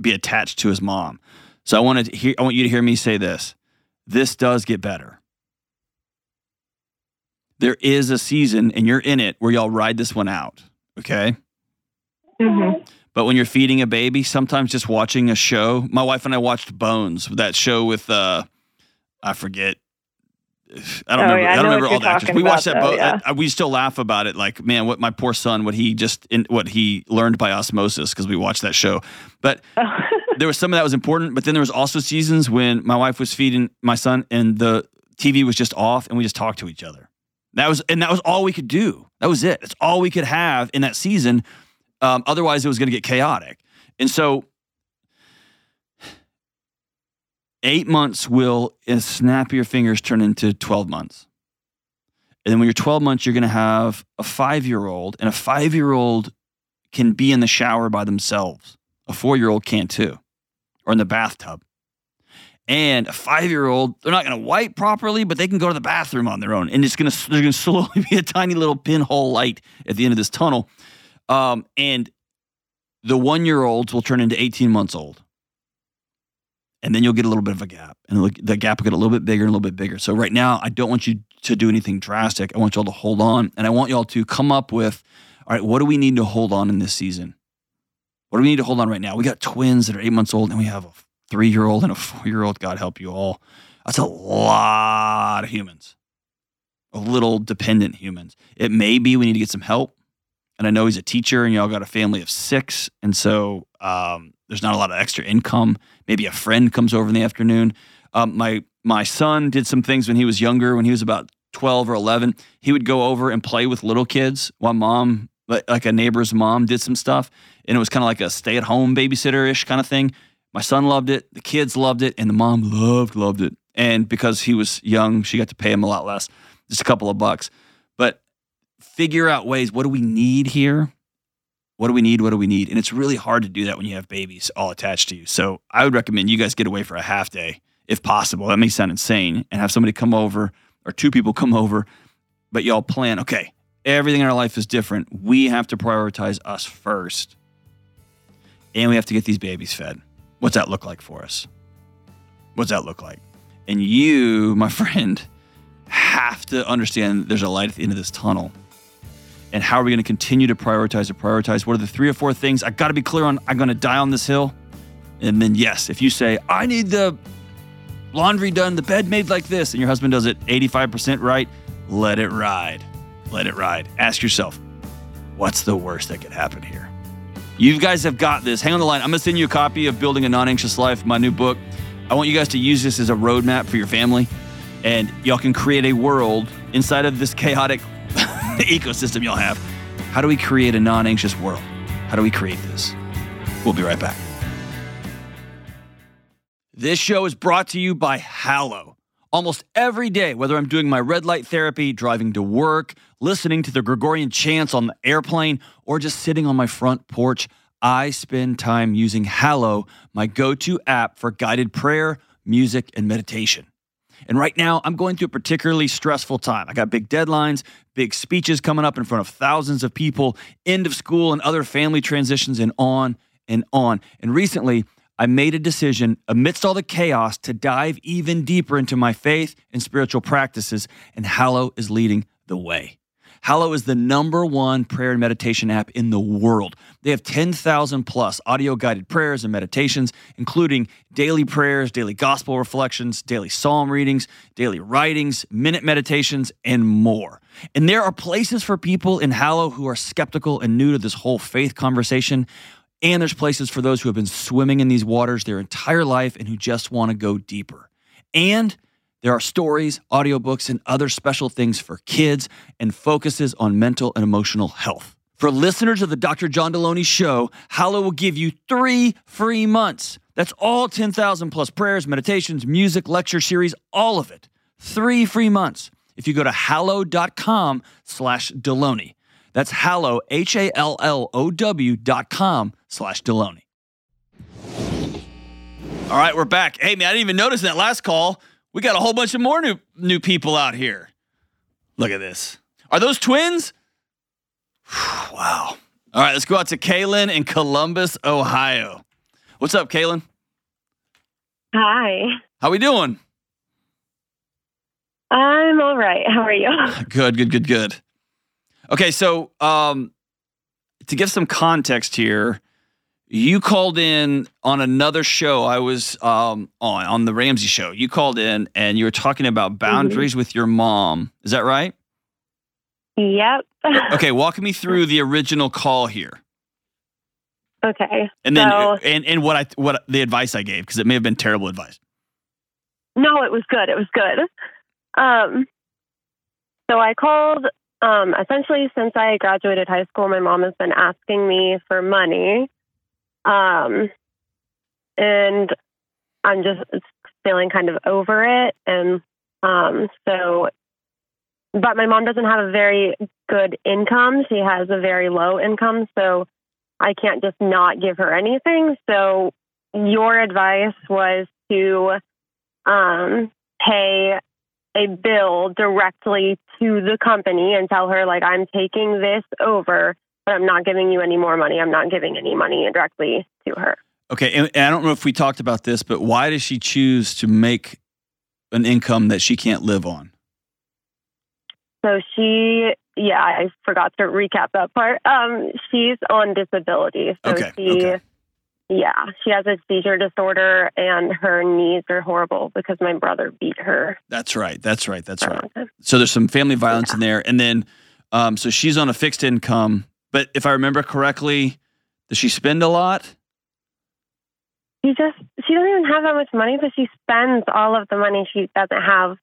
be attached to his mom. So I want to hear, I want you to hear me say this. This does get better. There is a season and you're in it where y'all ride this one out. Okay. Mm-hmm. But when you're feeding a baby, sometimes just watching a show. My wife and I watched Bones, that show with uh I forget. I don't Oh, remember. yeah, I I don't know remember all the actors. We watched that. Bo- though, yeah. I- we still laugh about it. Like, man, what my poor son, what he just, in, what he learned by osmosis because we watched that show. But there was some of that was important. But then there was also seasons when my wife was feeding my son and the TV was just off, and we just talked to each other. That was, and that was all we could do. That was it. That's all we could have in that season. Um, otherwise, it was going to get chaotic. And so, eight months will, a snap of your fingers, turn into 12 months. And then when you're 12 months, you're going to have a five year old, and a five year old can be in the shower by themselves. A four year old can too, or in the bathtub. And a five year old, they're not going to wipe properly, but they can go to the bathroom on their own. And it's going to, going to slowly be a tiny little pinhole light at the end of this tunnel. Um, and the one year olds will turn into 18 months old. And then you'll get a little bit of a gap. And the gap will get a little bit bigger and a little bit bigger. So right now, I don't want you to do anything drastic. I want y'all to hold on. And I want y'all to come up with, all right, what do we need to hold on in this season? What do we need to hold on right now? We got twins that are eight months old, and we have a three year old and a four year old. God help you all. That's a lot of humans, a little dependent humans. It may be we need to get some help. And I know he's a teacher, and y'all got a family of six. And so um, there's not a lot of extra income. Maybe a friend comes over in the afternoon. Um, my my son did some things when he was younger. When he was about 12 or 11, he would go over and play with little kids while mom, like like a neighbor's mom, did some stuff. And it was kind of like a stay at home babysitter ish kind of thing. My son loved it. The kids loved it. And the mom loved, loved it. And because he was young, she got to pay him a lot less, just a couple of bucks. But figure out ways what do we need here? What do we need? What do we need? And it's really hard to do that when you have babies all attached to you. So I would recommend you guys get away for a half day if possible. That may sound insane and have somebody come over or two people come over, but y'all plan, okay, everything in our life is different. We have to prioritize us first. And we have to get these babies fed. What's that look like for us? What's that look like? And you, my friend, have to understand there's a light at the end of this tunnel. And how are we going to continue to prioritize or prioritize? What are the three or four things I got to be clear on? I'm going to die on this hill. And then, yes, if you say, I need the laundry done, the bed made like this, and your husband does it 85% right, let it ride. Let it ride. Ask yourself, what's the worst that could happen here? You guys have got this. Hang on the line. I'm going to send you a copy of Building a Non Anxious Life, my new book. I want you guys to use this as a roadmap for your family, and y'all can create a world inside of this chaotic ecosystem y'all have. How do we create a non anxious world? How do we create this? We'll be right back. This show is brought to you by Hallow. Almost every day, whether I'm doing my red light therapy, driving to work, listening to the Gregorian chants on the airplane, or just sitting on my front porch, I spend time using Hallow, my go to app for guided prayer, music, and meditation. And right now, I'm going through a particularly stressful time. I got big deadlines, big speeches coming up in front of thousands of people, end of school and other family transitions, and on and on. And recently, I made a decision amidst all the chaos to dive even deeper into my faith and spiritual practices, and Hallow is leading the way. Hallow is the number one prayer and meditation app in the world. They have 10,000 plus audio guided prayers and meditations, including daily prayers, daily gospel reflections, daily psalm readings, daily writings, minute meditations, and more. And there are places for people in Hallow who are skeptical and new to this whole faith conversation. And there's places for those who have been swimming in these waters their entire life and who just want to go deeper. And there are stories, audiobooks, and other special things for kids and focuses on mental and emotional health. For listeners of the Dr. John Delony Show, Hallow will give you three free months. That's all 10,000 plus prayers, meditations, music, lecture series, all of it. Three free months. If you go to hallow.com slash Delony. That's hallow, H A L L O W dot com slash Delony. All right, we're back. Hey, man, I didn't even notice in that last call. We got a whole bunch of more new new people out here. Look at this. Are those twins? wow. All right, let's go out to Kaylin in Columbus, Ohio. What's up, Kaylin? Hi. How we doing? I'm all right. How are you? Good, good, good, good. Okay, so um, to give some context here, you called in on another show I was um, on, on the Ramsey show. You called in and you were talking about boundaries with your mom. Is that right? Yep. Okay, walk me through the original call here. okay. And then So- and, and what I what the advice I gave because it may have been terrible advice. No, it was good. It was good. Um, so I called. Um, essentially, since I graduated high school, my mom has been asking me for money. Um, and I'm just feeling kind of over it. And um, so, but my mom doesn't have a very good income. She has a very low income. So I can't just not give her anything. So your advice was to um, pay a bill directly to the company and tell her like I'm taking this over, but I'm not giving you any more money. I'm not giving any money directly to her. Okay, and, and I don't know if we talked about this, but why does she choose to make an income that she can't live on? So she, yeah, I forgot to recap that part. Um, she's on disability. So Okay, she, okay. yeah, she has a seizure disorder and her knees are horrible because my brother beat her. That's right. That's right. That's right. So there's some family violence in there, and then um, so she's on a fixed income. But if I remember correctly, does she spend a lot? She just she doesn't even have that much money, but she spends all of the money she doesn't have.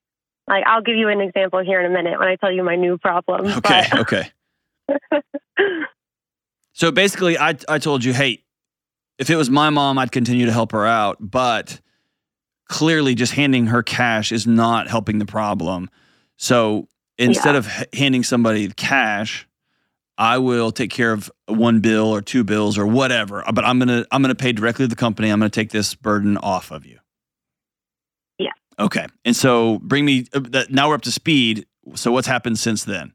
Like I'll give you an example here in a minute when I tell you my new problem. Okay. Okay. So basically, I I told you, hey, if it was my mom, I'd continue to help her out, but clearly, just handing her cash is not helping the problem. So instead of h- handing somebody cash, I will take care of one bill or two bills or whatever. But I'm gonna I'm gonna pay directly to the company. I'm gonna take this burden off of you. Yeah. Okay. And so bring me. uh, That, now we're up to speed. So what's happened since then?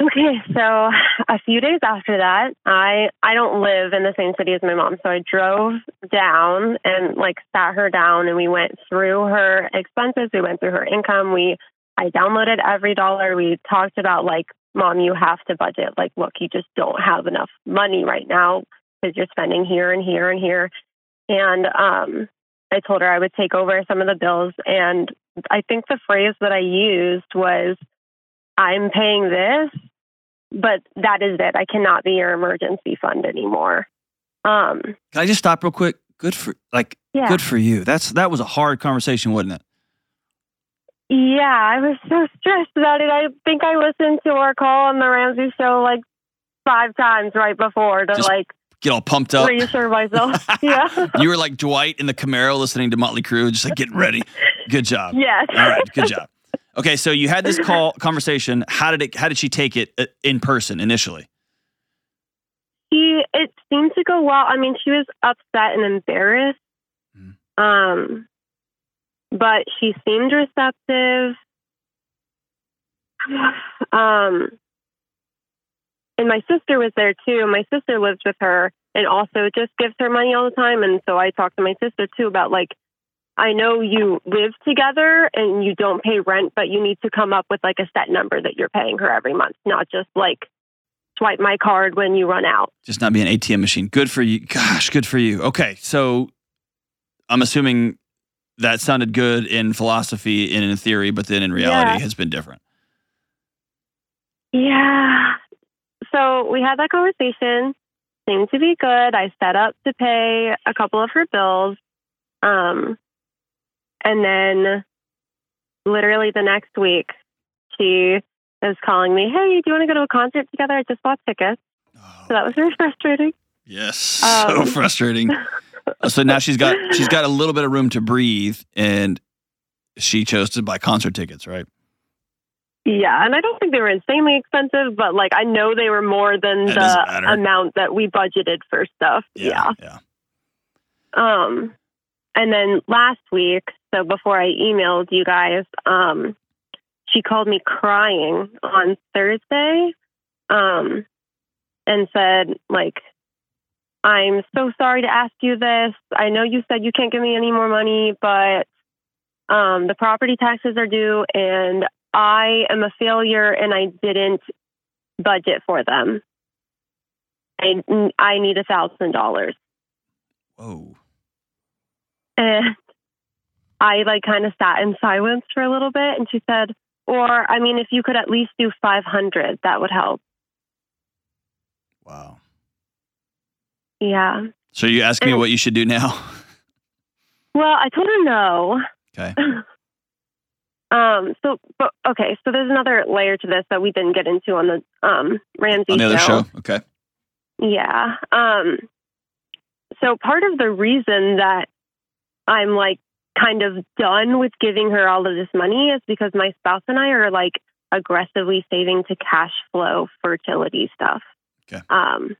okay, so a few days after that, I I don't live in the same city as my mom, so I drove down and like sat her down and we went through her expenses. We went through her income. We I downloaded every dollar. We talked about like, mom, you have to budget. Like, look, you just don't have enough money right now because you're spending here and here and here. And um, I told her I would take over some of the bills. And I think the phrase that I used was, I'm paying this, but that is it. I cannot be your emergency fund anymore. Um, Can I just stop real quick? Good for like yeah. good for you. That's that was a hard conversation, wasn't it? Yeah, I was so stressed about it. I think I listened to our call on the Ramsey show like five times right before to Just like Get all pumped up. reassure myself. yeah. you were like Dwight in the Camaro listening to Motley Crue, just like getting ready. Good job. Yes. All right, good job. Okay, so you had this call conversation. How did it? How did she take it uh, in person initially? She it seemed to go well. I mean, she was upset and embarrassed. Mhm. Um but she seemed receptive. Um and my sister was there too. My sister lives with her and also just gives her money all the time. And so I talked to my sister too about like I know you live together and you don't pay rent, but you need to come up with like a set number that you're paying her every month, not just like swipe my card when you run out. Just not be an ATM machine. Good for you. Gosh, good for you. Okay, so I'm assuming that sounded good in philosophy and in theory, but then in reality Yeah. has been different. Yeah. So we had that conversation. Seemed to be good. I set up to pay a couple of her bills. Um, and then literally the next week, she is calling me, Hey, do you want to go to a concert together? I just bought tickets. So that was very frustrating. Yes, so Um, frustrating. so now she's got she's got a little bit of room to breathe, and she chose to buy concert tickets, right? Yeah. And I don't think they were insanely expensive, but like I know they were more than That the amount that we budgeted for stuff. Yeah. yeah. Um, and then last week, so before I emailed you guys, um, she called me crying on Thursday, um, and said like, "I'm so sorry to ask you this. I know you said you can't give me any more money, but um, the property taxes are due, and I am a failure, and I didn't budget for them. I I need a thousand dollars." Whoa. And I like kind of sat in silence for a little bit and she said, or I mean, if you could at least do 500, that would help. Wow. Yeah. So you ask me And- what you should do now? Well, I told her no. Okay. Um, so, but okay, so there's another layer to this that we didn't get into on the um, Ramsey On the other show? Okay. Yeah. Um, so part of the reason that I'm like kind of done with giving her all of this money is because my spouse and I are like aggressively saving to cash flow fertility stuff. Okay. Um,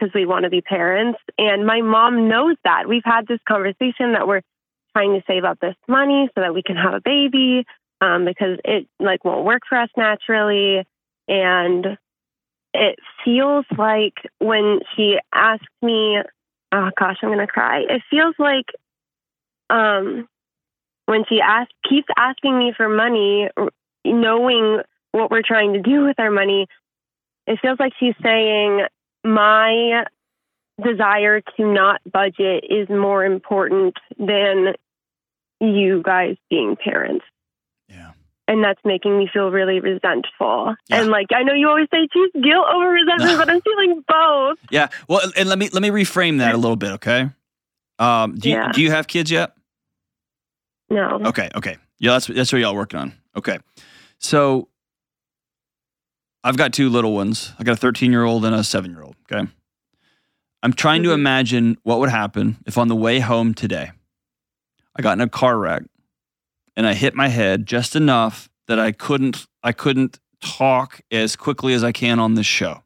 because we want to be parents. And my mom knows that. We've had this conversation that we're trying to save up this money so that we can have a baby. Um, because it like won't work for us naturally. And it feels like when she asked me, oh gosh, I'm gonna cry. It feels like um, when she asks, keeps asking me for money, knowing what we're trying to do with our money, it feels like she's saying my desire to not budget is more important than you guys being parents Yeah. and that's making me feel really resentful. Yeah. And like I know you always say choose guilt over resentment, but I'm feeling both. Yeah. Well, and let me let me reframe that a little bit, okay? Um, do you Yeah. do you have kids yet? No. Okay, okay. Yeah, that's that's what y'all working on. Okay. So I've got two little ones. I got a 13 year old and a seven year old. Okay. I'm trying to Mhm. imagine what would happen if on the way home today I got in a car wreck and I hit my head just enough that I couldn't I couldn't talk as quickly as I can on this show.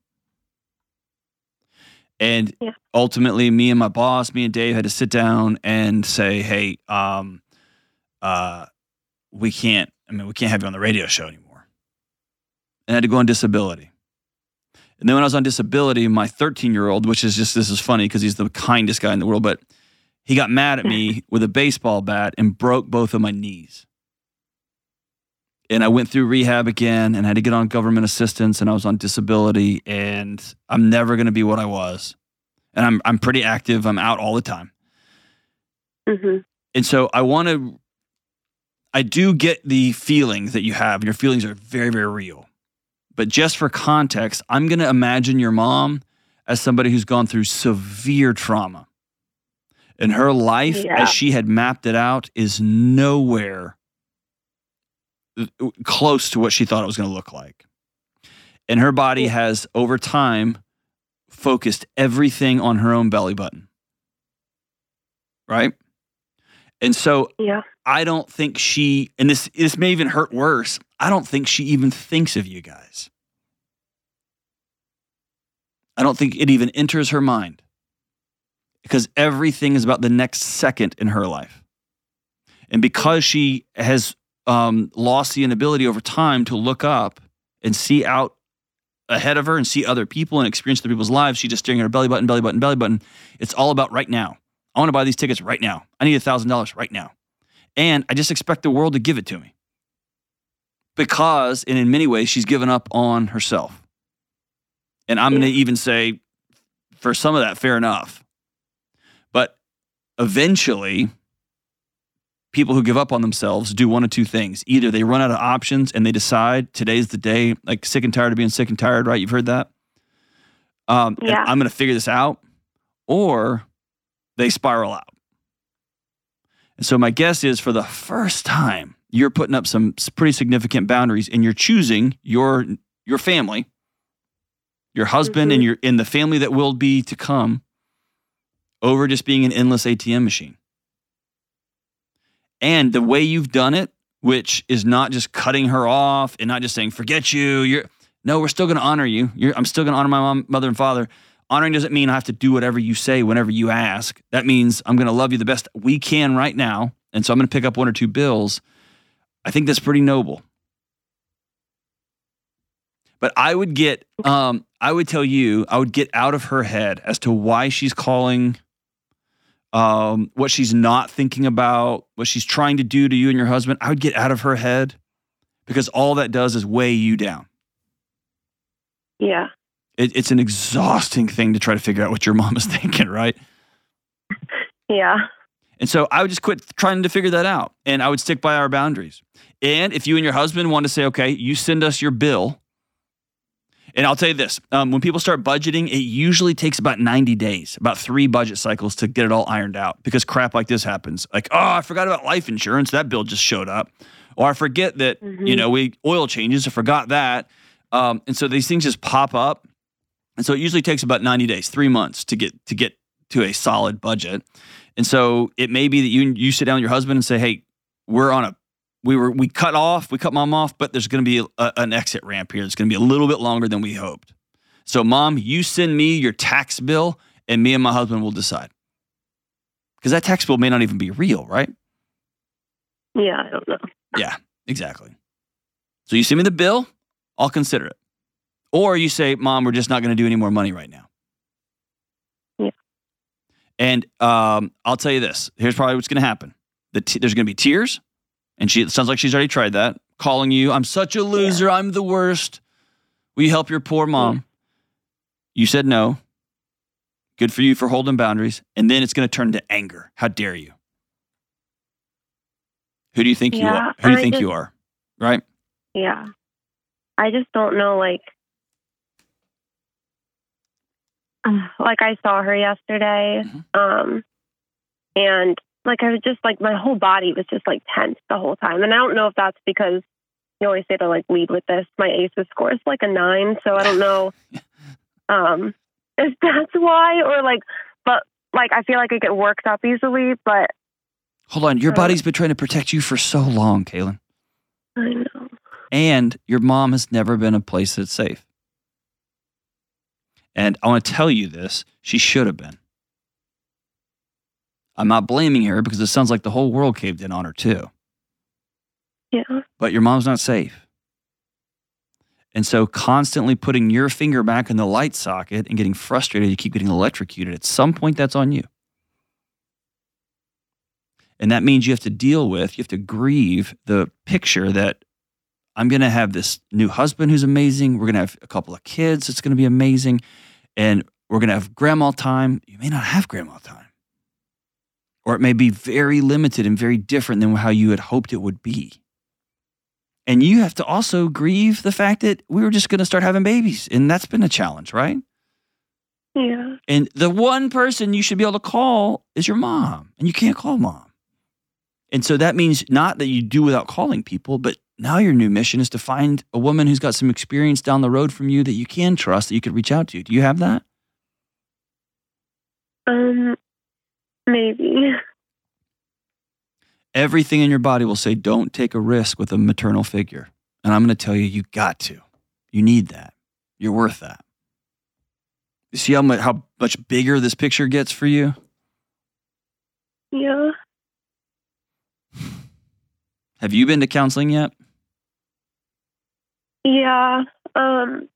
And Yeah. ultimately me and my boss, me and Dave had to sit down and say, "Hey, um uh, we can't, I mean, we can't have you on the radio show anymore. And I had to go on disability. And then when I was on disability, my 13 year old, which is just, this is funny because he's the kindest guy in the world, but he got mad at me with a baseball bat and broke both of my knees. And I went through rehab again and had to get on government assistance and I was on disability and I'm never going to be what I was. And I'm, I'm pretty active. I'm out all the time. hmm And so I want to, I do get the feelings that you have, and your feelings are very, very real. But just for context, I'm going to imagine your mom as somebody who's gone through severe trauma. And her life, Yeah. as she had mapped it out, is nowhere uh, close to what she thought it was going to look like. And her body has, over time, focused everything on her own belly button. Right? And so Yeah. I don't think she, and this this may even hurt worse. I don't think she even thinks of you guys. I don't think it even enters her mind because everything is about the next second in her life, and because she has um, lost the inability over time to look up and see out ahead of her and see other people and experience other people's lives, she's just staring at her belly button, belly button, belly button. It's all about right now. I want to buy these tickets right now. I need a thousand dollars right now. And I just expect the world to give it to me. Because, and in many ways, she's given up on herself. And I'm going to even say, for some of that, fair enough. But eventually, people who give up on themselves do one of two things. Either they run out of options and they decide today's the day, like sick and tired of being sick and tired, right? You've heard that? Um, Yeah. I'm going to figure this out. Or they spiral out. And so my guess is for the first time, you're putting up some pretty significant boundaries and you're choosing your your family, your husband and Mhm. your in the family that will be to come over just being an endless ATM machine. And the way you've done it, which is not just cutting her off and not just saying forget you, you're no, we're still going to honor you. You're, I'm still going to honor my mom, mother and father. Honoring doesn't mean I have to do whatever you say whenever you ask. That means I'm going to love you the best we can right now. And so I'm going to pick up one or two bills. I think that's pretty noble. But I would get, um, I would tell you, I would get out of her head as to why she's calling, um, what she's not thinking about, what she's trying to do to you and your husband. I would get out of her head because all that does is weigh you down. Yeah. It, it's an exhausting thing to try to figure out what your mom is thinking, right? Yeah. And so I would just quit trying to figure that out and I would stick by our boundaries. And if you and your husband want to say, okay, you send us your bill. And I'll tell you this um, when people start budgeting, it usually takes about 90 days, about three budget cycles to get it all ironed out because crap like this happens. Like, oh, I forgot about life insurance. That bill just showed up. Or I forget that, Mhm. you know, we oil changes. I forgot that. Um, and so these things just pop up. And so it usually takes about 90 days, three months to get to get to a solid budget. And so it may be that you you sit down with your husband and say, "Hey, we're on a we were we cut off, we cut mom off, but there's going to be a, an exit ramp here. It's going to be a little bit longer than we hoped. So, mom, you send me your tax bill, and me and my husband will decide. Because that tax bill may not even be real, right? Yeah. I don't know. Yeah, exactly. So you send me the bill, I'll consider it. Or you say, Mom, we're just not going to do any more money right now. Yeah. And um, I'll tell you this here's probably what's going to happen the t- there's going to be tears. And she it sounds like she's already tried that, calling you, I'm such a loser. I'm the worst. Will you help your poor mom? You said no. Good for you for holding boundaries. And then it's going to turn to anger. How dare you? Who do you think you are? Who do you I think just- you are? Right? Yeah. I just don't know, like, like I saw her yesterday, Mhm. um, and like I was just like my whole body was just like tense the whole time, and I don't know if that's because you always say to like lead with this. My ACEs score is like a nine, so I don't know, um, if that's why or like, but like I feel like I get worked up easily, but Hold on. Your Uh, body's been trying to protect you for so long, Kaylin. I know, And your mom has never been a place that's safe. And I want to tell you this she should have been. I'm not blaming her because it sounds like the whole world caved in on her, too. yeah, But your mom's not safe. And so, constantly putting your finger back in the light socket and getting frustrated, you keep getting electrocuted. At some point, that's on you. And that means you have to deal with, you have to grieve the picture that I'm going to have this new husband who's amazing. We're going to have a couple of kids. It's going to be amazing. And we're going to have grandma time. You may not have grandma time. Or it may be very limited and very different than how you had hoped it would be. And you have to also grieve the fact that we were just going to start having babies. And that's been a challenge, right? yeah, And the one person you should be able to call is your mom, and you can't call mom. And so that means not that you do without calling people, but now your new mission is to find a woman who's got some experience down the road from you that you can trust, that you could reach out to. Do you have that? um, maybe, Everything in your body will say, don't take a risk with a maternal figure. And I'm going to tell you, you got to. You need that. You're worth that. You see how much, how much bigger this picture gets for you? yeah. Have you been to counseling yet? Yeah. Um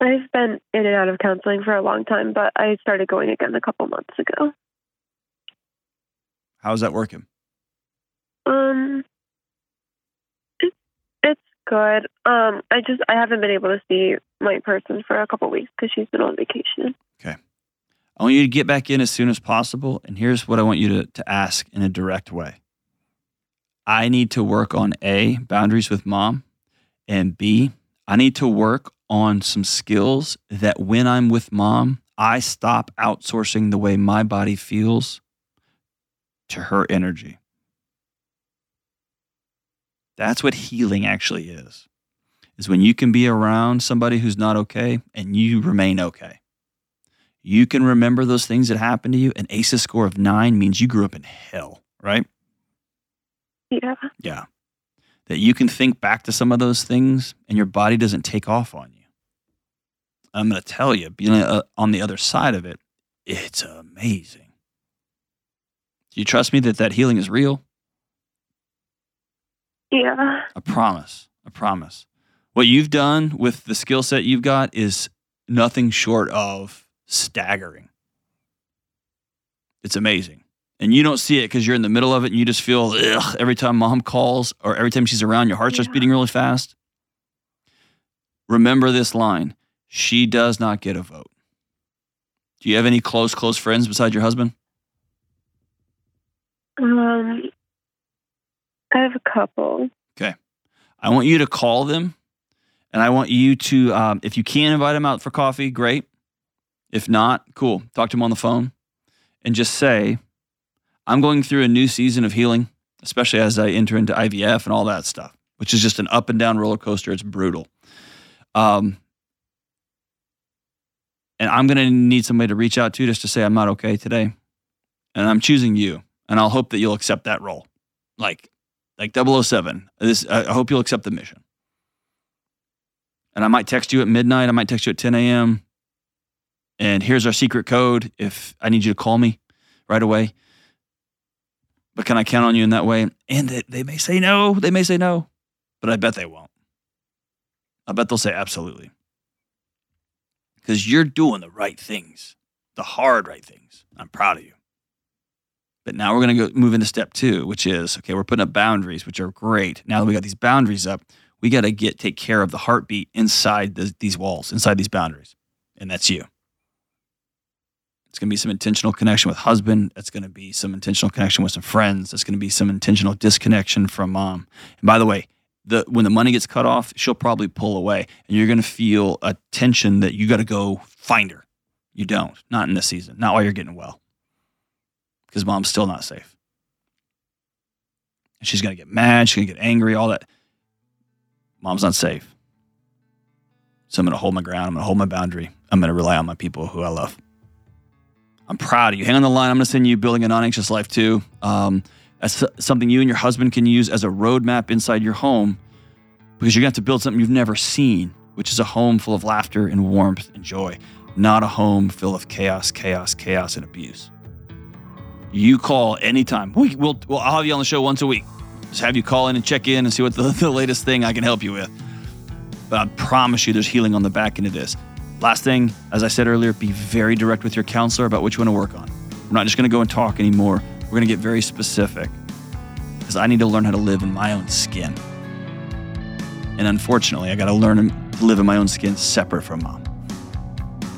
I've been in and out of counseling for a long time, but I started going again a couple months ago. How's that working? Um it, it's good. Um I just I haven't been able to see my person for a couple weeks cuz she's been on vacation. Okay. I want you to get back in as soon as possible. And here's what I want you to, to ask in a direct way I need to work on A, boundaries with mom, and B, I need to work on some skills that when I'm with mom, I stop outsourcing the way my body feels to her energy. That's what healing actually is. Is when you can be around somebody who's not okay and you remain okay. You can remember those things that happened to you. An ACEs score of nine means you grew up in hell, right? Yeah. Yeah. That you can think back to some of those things and your body doesn't take off on you. I'm going to tell you, being uh, on the other side of it, it's amazing. Do you trust me that that healing is real? Yeah. I promise. I promise. What you've done with the skill set you've got is nothing short of staggering. It's amazing. And you don't see it because you're in the middle of it and you just feel ugh, every time mom calls or every time she's around, your heart starts Yeah. beating really fast. Remember this line she does not get a vote. Do you have any close, close friends besides your husband? Um, I have a couple. Okay. I want you to call them and I want you to, um, if you can invite them out for coffee, great. If not, cool. Talk to them on the phone and just say, I'm going through a new season of healing, especially as I enter into IVF and all that stuff, which is just an up and down roller coaster. It's brutal. Um, and I'm going to need somebody to reach out to just to say, I'm not okay today. And I'm choosing you. And I'll hope that you'll accept that role. Like, like 007. This, I I hope you'll accept the mission. And I might text you at midnight. I might text you at 10 a.m. And here's our secret code if I need you to call me right away. But can I count on you in that way? And they, may say no. They may say no, but I bet they won't. I bet they'll say absolutely. Because you're doing the right things, the hard right things. I'm proud of you. But now we're going to go move into step two, which is okay, we're putting up boundaries, which are great. Now that we got these boundaries up, we got to get take care of the heartbeat inside the, these walls, inside these boundaries. And that's you. It's going to be some intentional connection with husband. It's going to be some intentional connection with some friends. It's going to be some intentional disconnection from mom. And by the way, the when the money gets cut off, she'll probably pull away, and you're going to feel a tension that you got to go find her. You don't, not in this season, not while you're getting well, because mom's still not safe. And she's going to get mad. She's going to get angry. All that. Mom's not safe. So I'm going to hold my ground. I'm going to hold my boundary. I'm going to rely on my people who I love. I'm proud of you. Hang on the line. I'm going to send you Building a Non Anxious Life too. Um, that's something you and your husband can use as a roadmap inside your home because you're going to have to build something you've never seen, which is a home full of laughter and warmth and joy, not a home full of chaos, chaos, chaos, and abuse. You call anytime. We, we'll, well, I'll have you on the show once a week. Just have you call in and check in and see what the, the latest thing I can help you with. But I promise you, there's healing on the back end of this. Last thing, as I said earlier, be very direct with your counselor about what you want to work on. We're not just going to go and talk anymore. We're going to get very specific because I need to learn how to live in my own skin. And unfortunately, I got to learn to live in my own skin separate from mom.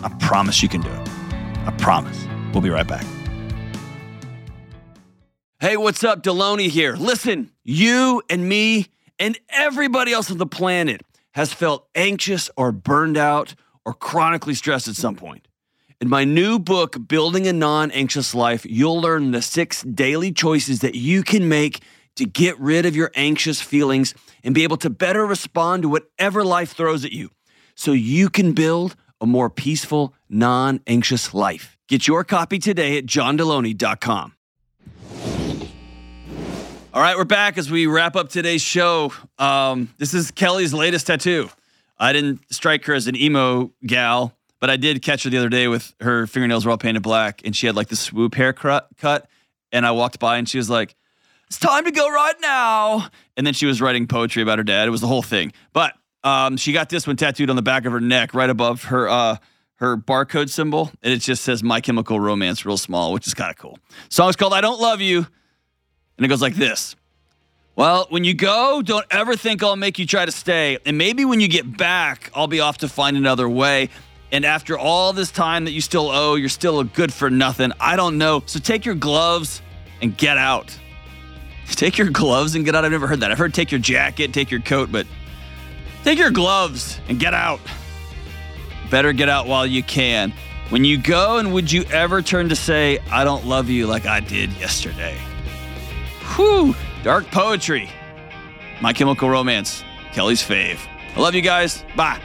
I promise you can do it. I promise. We'll be right back. Hey, what's up? Delony here. Listen, you and me and everybody else on the planet has felt anxious or burned out or chronically stressed at some point. In my new book, Building a Non Anxious Life, you'll learn the six daily choices that you can make to get rid of your anxious feelings and be able to better respond to whatever life throws at you so you can build a more peaceful, non anxious life. Get your copy today at johndelony.com. All right, we're back as we wrap up today's show. Um, this is Kelly's latest tattoo. I didn't strike her as an emo gal, but I did catch her the other day with her fingernails were all painted black and she had like the swoop haircut cut. And I walked by and she was like, It's time to go right now. And then she was writing poetry about her dad. It was the whole thing. But um, she got this one tattooed on the back of her neck, right above her uh, her barcode symbol. And it just says My Chemical Romance real small, which is kind of cool. Song's called I Don't Love You. And it goes like this. Well, when you go, don't ever think I'll make you try to stay. And maybe when you get back, I'll be off to find another way. And after all this time that you still owe, you're still a good for nothing. I don't know. So take your gloves and get out. Take your gloves and get out. I've never heard that. I've heard take your jacket, take your coat, but take your gloves and get out. Better get out while you can. When you go, and would you ever turn to say, I don't love you like I did yesterday? Whew, dark poetry. My Chemical Romance, Kelly's fave. I love you guys. Bye.